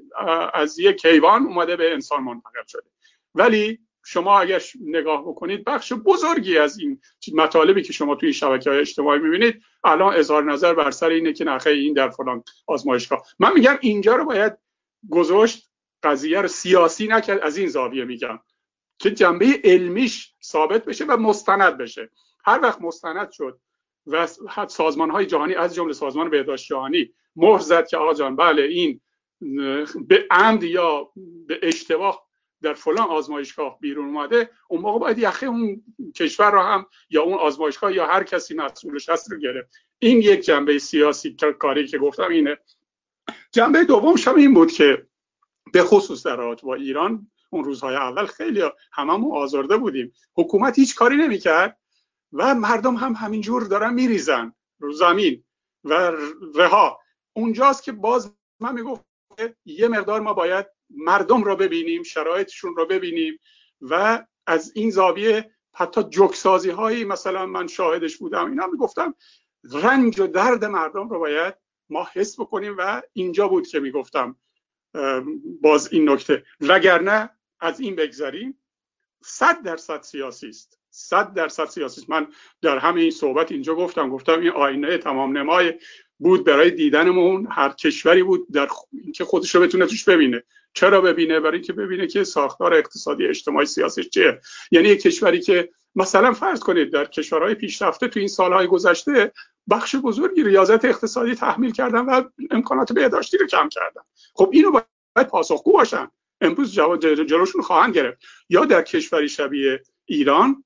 از یک حیوان اومده به انسان منتقل شده. ولی شما اگر نگاه بکنید بخش بزرگی از این مطالبی که شما توی شبکه های اجتماعی می‌بینید الان اظهار نظر بر سر اینه که نخیر این در فلان آزمایشگاه. من میگم اینجا رو باید گذاشت قضیه رو سیاسی نکرد از این زاویه میگم. که جنبه علمیش ثابت بشه و مستند بشه. هر وقت مستند شد و سازمان های جهانی از جمله سازمان بهداشت جهانی مهر زد که آقا جان بله این به عمد یا به اشتباه در فلان آزمایشگاه بیرون اومده اون موقع باید یخه اون کشور رو هم یا اون آزمایشگاه یا هر کسی مسئولش هست رو گرفت. این یک جنبه سیاسی کاری که گفتم اینه. جنبه دوم هم این بود که به خصوص در رابطه با ایران اون روزهای اول خیلی هممون آزرده بودیم. حکومت هیچ کاری نمی‌کرد و مردم هم همینجور دارن میریزن رو زمین و رها. اونجاست که باز من می‌گفت یه مقدار ما باید مردم رو ببینیم شرایطشون رو ببینیم و از این زاویه حتی جکسازی هایی مثلا من شاهدش بودم اینا می‌گفتم رنج و درد مردم رو باید ما حس بکنیم و اینجا بود که می‌گفتم باز این نکته. وگرنه از این بگذریم صد درصد سیاسی است. صد درصد سیاسی است. من در همه این صحبت اینجا گفتم گفتم این آینه تمام نمای بود برای دیدنمون. هر کشوری بود در اینکه خودش رو بتونه توش ببینه. چرا ببینه؟ برای اینکه ببینه که ساختار اقتصادی اجتماعی سیاسی چیه. یعنی یک کشوری که مثلا فرض کنید در کشورهای پیشرفته تو این سالهای گذشته بخش بزرگی ریاضت اقتصادی تحمیل کردن و امکانات بهداشتی رو کم کردن. خب اینو باید پاسخگو باشن. امروز جلوشون خواهند گرفت. یا در کشوری شبیه ایران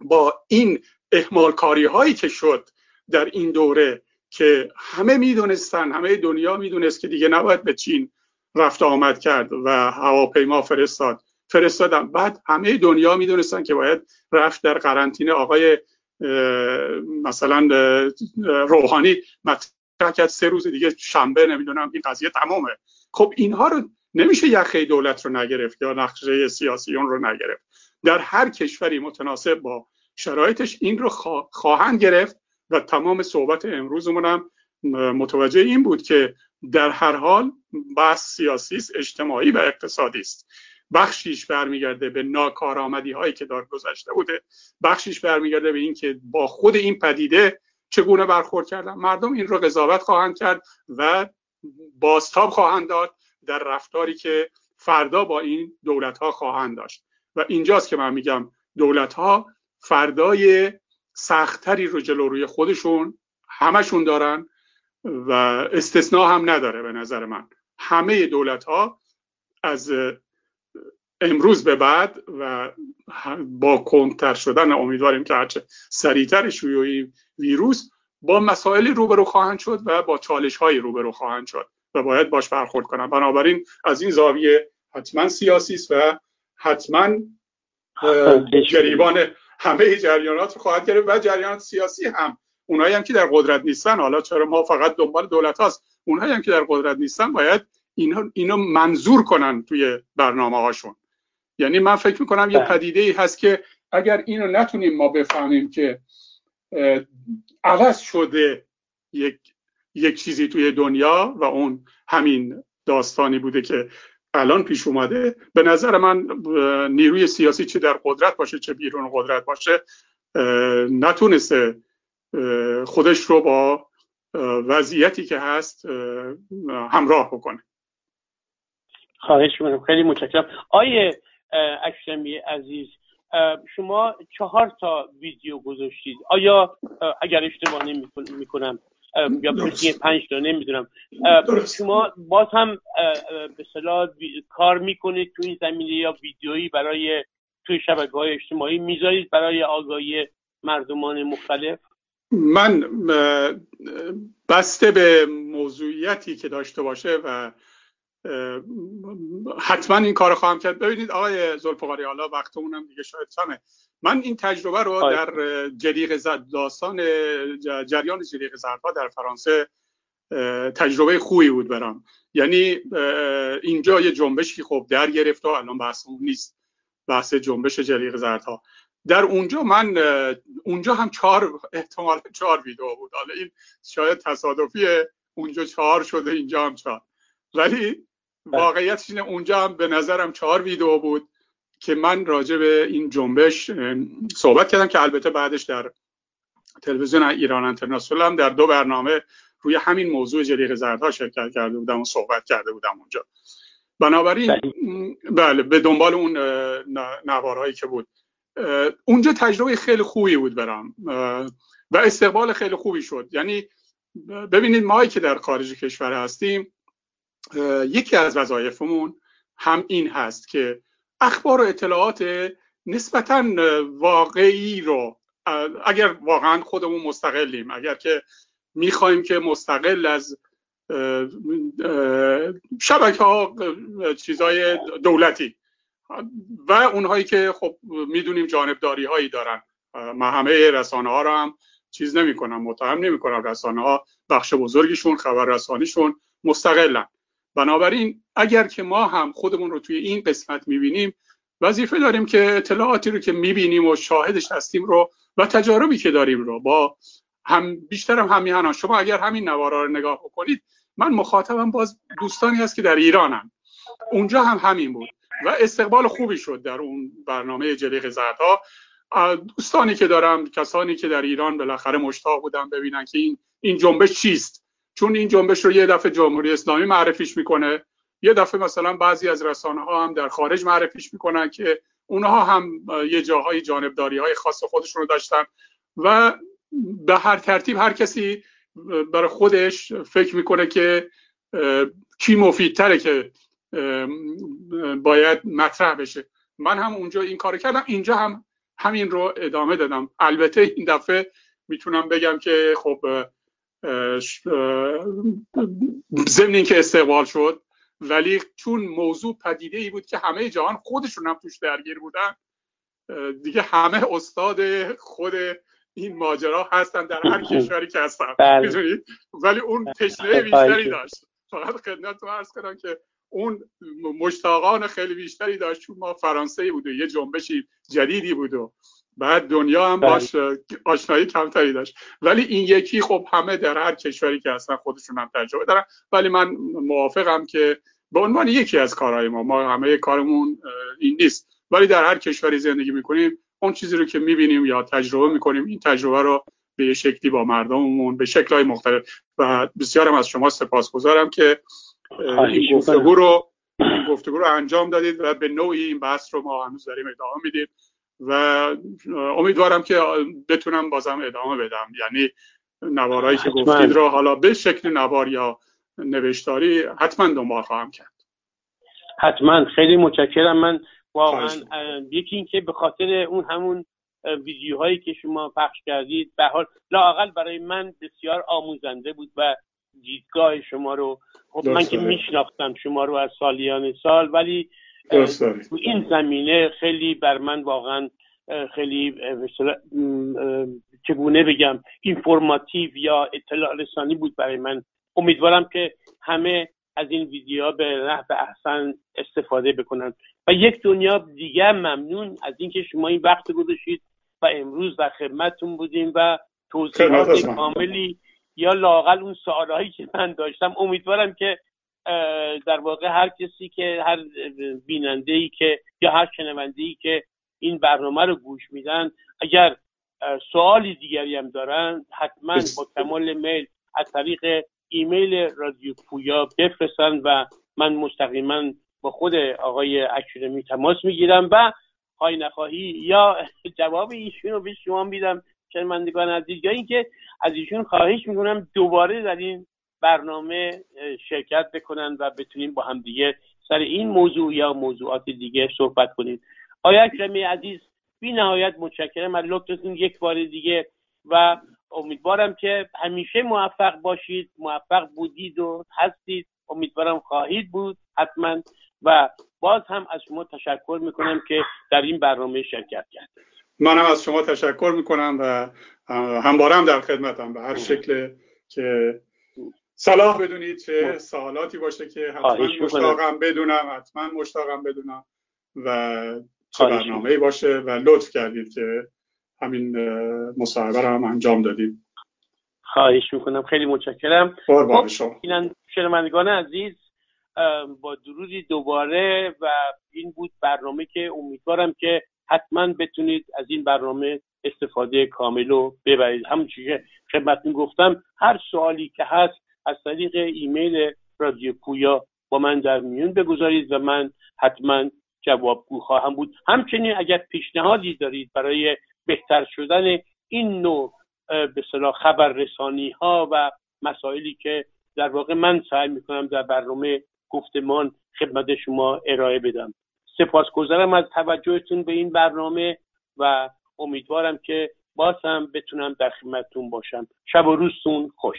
با این احمال کاری هایی که شد در این دوره که همه می‌دونستن همه دنیا می‌دونست که دیگه نباید به چین رفت آمد کرد و هواپیما فرستاد. فرستادم بعد همه دنیا می‌دونستن که باید رفت در قرنطینه. آقای مثلا روحانی مطرح کرد سه روز دیگه شنبه نمی‌دونم این قضیه تمامه خب اینها رو نمیشه یخه دولت رو نگرفت یا نقشه سیاسی اون رو نگرفت. در هر کشوری متناسب با شرایطش این رو خواهند گرفت. و تمام صحبت امروزمون هم متوجه این بود که در هر حال بحث سیاسی است اجتماعی و اقتصادی است. بخشیش برمیگرده به ناکارآمدی هایی که دار گذشته بوده. بخشیش برمیگرده به اینکه با خود این پدیده چگونه برخورد کردن. مردم این رو قضاوت خواهند کرد و بازتاب خواهند داد در رفتاری که فردا با این دولت ها خواهند داشت. و اینجاست که من میگم دولت ها فردای سختتری رو جلو روی خودشون همشون دارن و استثناء هم نداره به نظر من. همه دولت ها از امروز به بعد و با کنتر شدن امیدواریم که هرچه سریعتر شیوع ویروس با مسائلی روبرو خواهند شد و با چالش های روبرو خواهند شد و باید باش برخورد کنن. بنابراین از این زاویه حتما سیاسی است و حتما گریبان همه جریانات رو خواهد گرفت و جریانات سیاسی هم. اونایی هم که در قدرت نیستن حالا چرا ما فقط دنبال دولت هاست. اونایی هم که در قدرت نیستن باید اینا اینو منظور کنن توی برنامه هاشون. یعنی من فکر می‌کنم یه بله. پدیده ای هست که اگر اینو نتونیم ما بفهمیم که عوض شده یک یک چیزی توی دنیا و اون همین داستانی بوده که الان پیش اومده. به نظر من نیروی سیاسی چه در قدرت باشه چه بیرون قدرت باشه نتونسته خودش رو با وضعیتی که هست همراه بکنه. خواهش می‌کنم. خیلی متشکرم. آیه اکشمی عزیز شما چهار تا ویدیو گذاشتید. آیا اگر اشتباه می‌کنم یا پنج تا نمی‌دونم. شما باز هم به صلاح کار می‌کنید تو این زمینه یا ویدیویی برای توی شبکه های اجتماعی می‌ذارید برای آگاهی مردمان مختلف؟ من بسته به موضوعیتی که داشته باشه و حتما این کار خواهم کرد. ببینید آقای زلفقاری حالا وقتمون هم دیگه شاید کمه. من این تجربه رو در جلیق داستان جریان جلیق زردها در فرانسه تجربه خوبی بود برام. یعنی اینجا یه جنبشی خب در گرفت و الان بحث نیست. بحث جنبش جلیق زردها در اونجا من اونجا هم چهار احتمال چهار ویدیو بود. حالا این شاید تصادفی اونجا چهار شده اینجا هم چهار. ولی بله. واقعیتش اینه اونجا هم به نظرم چهار ویدیو بود. که من راجع به این جنبش صحبت کردم که البته بعدش در تلویزیون ایران انترناسیونال هم در دو برنامه روی همین موضوع جلیق زردها شرکت کرده بودم و صحبت کرده بودم اونجا. بنابراین بله, بله، به دنبال اون نوارهایی که بود. اونجا تجربه خیلی خوبی بود برام. و استقبال خیلی خوبی شد. یعنی ببینید ما که در خارج کشور هستیم یکی از وظایفمون هم این هست که اخبار و اطلاعات نسبتا واقعی رو اگر واقعا خودمون مستقلیم اگر که می‌خوایم که مستقل از شبکه ها چیزای دولتی و اونهایی که خب می‌دونیم جانبداری هایی دارن. ما همه رسانه ها رو هم چیز نمی کنم متهم نمی کنم رسانه ها بخش بزرگیشون خبر رسانیشون مستقلن. بنابراین اگر که ما هم خودمون رو توی این قسمت می‌بینیم وظیفه داریم که اطلاعاتی رو که می‌بینیم و شاهدش هستیم رو و تجاربی که داریم رو با هم بیشتر هم همیهنان. شما اگر همین نوارا رو نگاه بکنید من مخاطبم باز دوستانی هست که در ایرانن. اونجا هم همین بود و استقبال خوبی شد در اون برنامه جلیق زردها دوستانی که دارم کسانی که در ایران بالاخره مشتاق بودن ببینن که این این جنبش چیست. چون این جنبش رو یه دفعه جمهوری اسلامی معرفیش می‌کنه یه دفعه مثلا بعضی از رسانه ها هم در خارج معرفیش می‌کنن که اونها هم یه جاهای جانبداری های خاص خودشون رو داشتن و به هر ترتیب هر کسی برای خودش فکر می‌کنه که کی مفیدتره که باید مطرح بشه. من هم اونجا این کار کردم. اینجا هم همین رو ادامه دادم. البته این دفعه می‌تونم بگم که خب ضمن اینکه استقبال شد ولی چون موضوع پدیده ای بود که همه جهان خودشون هم توش درگیر بودن دیگه همه استاد خود این ماجرا هستن در هر کشوری که هستن بله. ولی اون تشنه بیشتری داشت. فقط خدمت رو عرض کنم که اون مشتاقان خیلی بیشتری داشت چون ما فرانسه بود و یه جنبشی جدیدی بود و بعد دنیا هم بله. باش آشنایی کمتری داشت. ولی این یکی خب همه در هر کشوری که هستن خودشون هم تجربه دارن. ولی من موافقم که به عنوان یکی از کارهای ما ما همه کارمون این نیست. ولی در هر کشوری زندگی می‌کنیم اون چیزی رو که می‌بینیم یا تجربه می‌کنیم این تجربه رو به شکلی با مردممون به شکلهای مختلف. و بسیارم از شما سپاسگزارم که این گفتگو رو گفتگو رو انجام دادید و به نوعی این بحث رو ما هنوز داریم ادامه میدیم. و امیدوارم که بتونم بازم ادامه بدم. یعنی نوارهایی که گفتید رو حالا به شکل نوار یا نوشتاری حتما دنبال خواهم کرد. حتما. خیلی متشکرم. من واقعا یکی اینکه به خاطر اون همون ویدیوهایی که شما پخش کردید به حال لاقل برای من بسیار آموزنده بود و دیدگاه شما رو. خب من که میشناختم شما رو از سالیان سال ولی تو این زمینه خیلی بر من واقعا خیلی چگونه بگم اینفورماتیو یا اطلاع رسانی بود برای من. امیدوارم که همه از این ویدیوها به نحو احسن استفاده بکنن. و یک دنیا دیگر ممنون از اینکه شما این وقت گذاشتید و امروز در خدمتتون بودیم و توضیحات کاملی یا لاقل اون سوالهایی که من داشتم. امیدوارم که در واقع هر کسی که هر بیننده ای که یا هر شنونده ای که این برنامه رو گوش میدن اگر سوالی دیگری هم دارن حتما با کمال میل از طریق ایمیل رادیو پویا بفرستن و من مستقیما با خود آقای اکرمی تماس می‌گیرم و خواهی نخواهی یا جواب ایشون رو به شما میدم شنوندگان عزیز. یا اینکه از ایشون خواهش می‌کنم دوباره در این برنامه شرکت بکنن و بتونیم با هم دیگه سر این موضوع یا موضوعات دیگه صحبت کنیم. آیا اکرمی عزیز بی نهایت متشکرم. از لطفتون یک بار دیگه و امیدوارم که همیشه موفق باشید موفق بودید و هستید. امیدوارم خواهید بود حتما. و باز هم از شما تشکر می‌کنم که در این برنامه شرکت کردید. منم از شما تشکر می‌کنم و همبارم در خدمتم به هر شکل که صلاح بدونید چه سوالاتی باشه که حتما مشتاقم بدونم حتما مشتاقم بدونم و چه برنامه باشه و لطف کردید که همین مصاحبه رو هم انجام دادید. خواهش می‌کنم. خیلی متشکرم. خب شنوندگان عزیز با درودی دوباره و این بود برنامه که امیدوارم که حتما بتونید از این برنامه استفاده کامل رو ببرید. همونچه که خدمتتون گفتم هر سوالی که هست از طریق ایمیل رادیو پویا با من در میون بگذارید و من حتما جوابگو خواهم بود. همچنین اگر پیشنهادی دارید برای بهتر شدن این نوع به صلاح خبررسانی ها و مسائلی که در واقع من سعی می‌کنم در برنامه گفتمان خدمت شما ارائه بدم. سپاسگزارم از توجهتون به این برنامه و امیدوارم که باز هم بتونم در خدمتتون باشم. شب و روزتون خوش.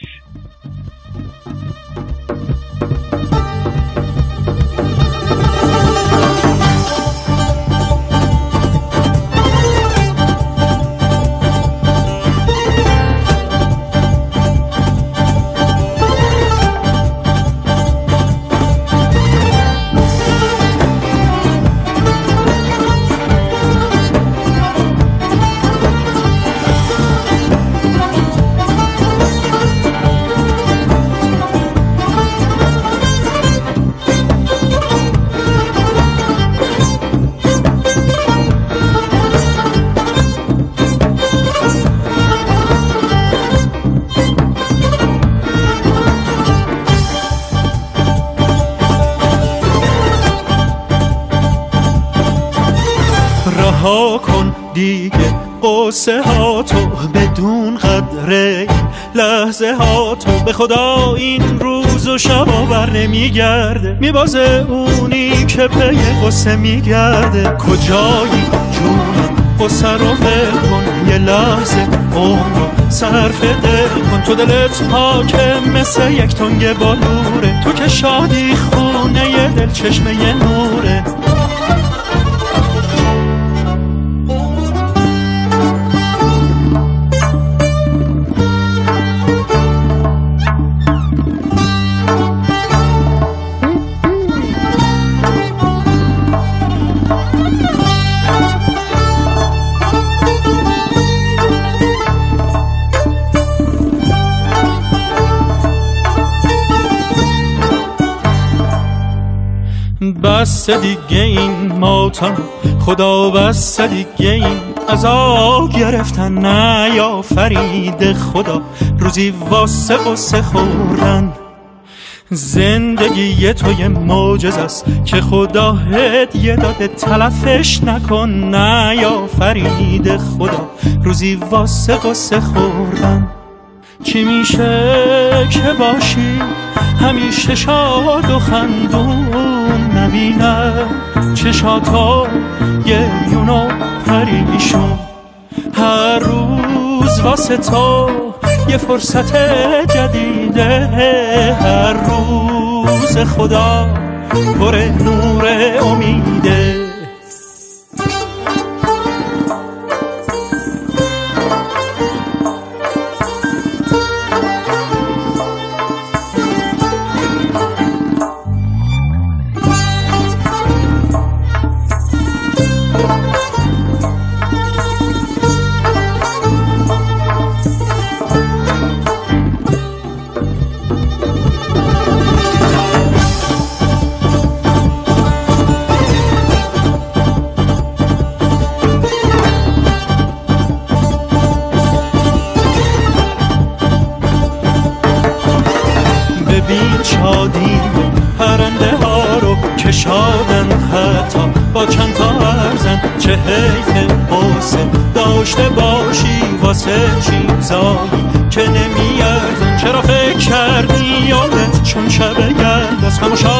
قصه ها تو بدون قدره لحظه ها تو. به خدا این روز و شب بر نمیگرده. میبازه اونی که پی قصه میگرده. کجایی جونم؟ قصه رو کن یه لحظه. عمر صرف دل کن. تو دلت پاکه مثل یک تنگ بالوره تو که شادی خونه دل چشمه نوره. بس دیگه این ماتم خدا بس دیگه این عذاب گرفتن نه یا فرید خدا؟ روزی واسه قصه خوردن زندگی تو یه معجز است که خدا هدیه داده تلفش نکن نه یا فرید خدا؟ روزی واسه قصه خوردن. چی میشه که باشی؟ همیشه شاد و خندون. نبینم چشاتا گریون و پریشون هر روز واسه تو یه فرصت جدیده. هر روز خدا پر نور امیده. واسه چیزایی که نمیارزن چرا فکر کردی یادت چون شب گرد از خموشا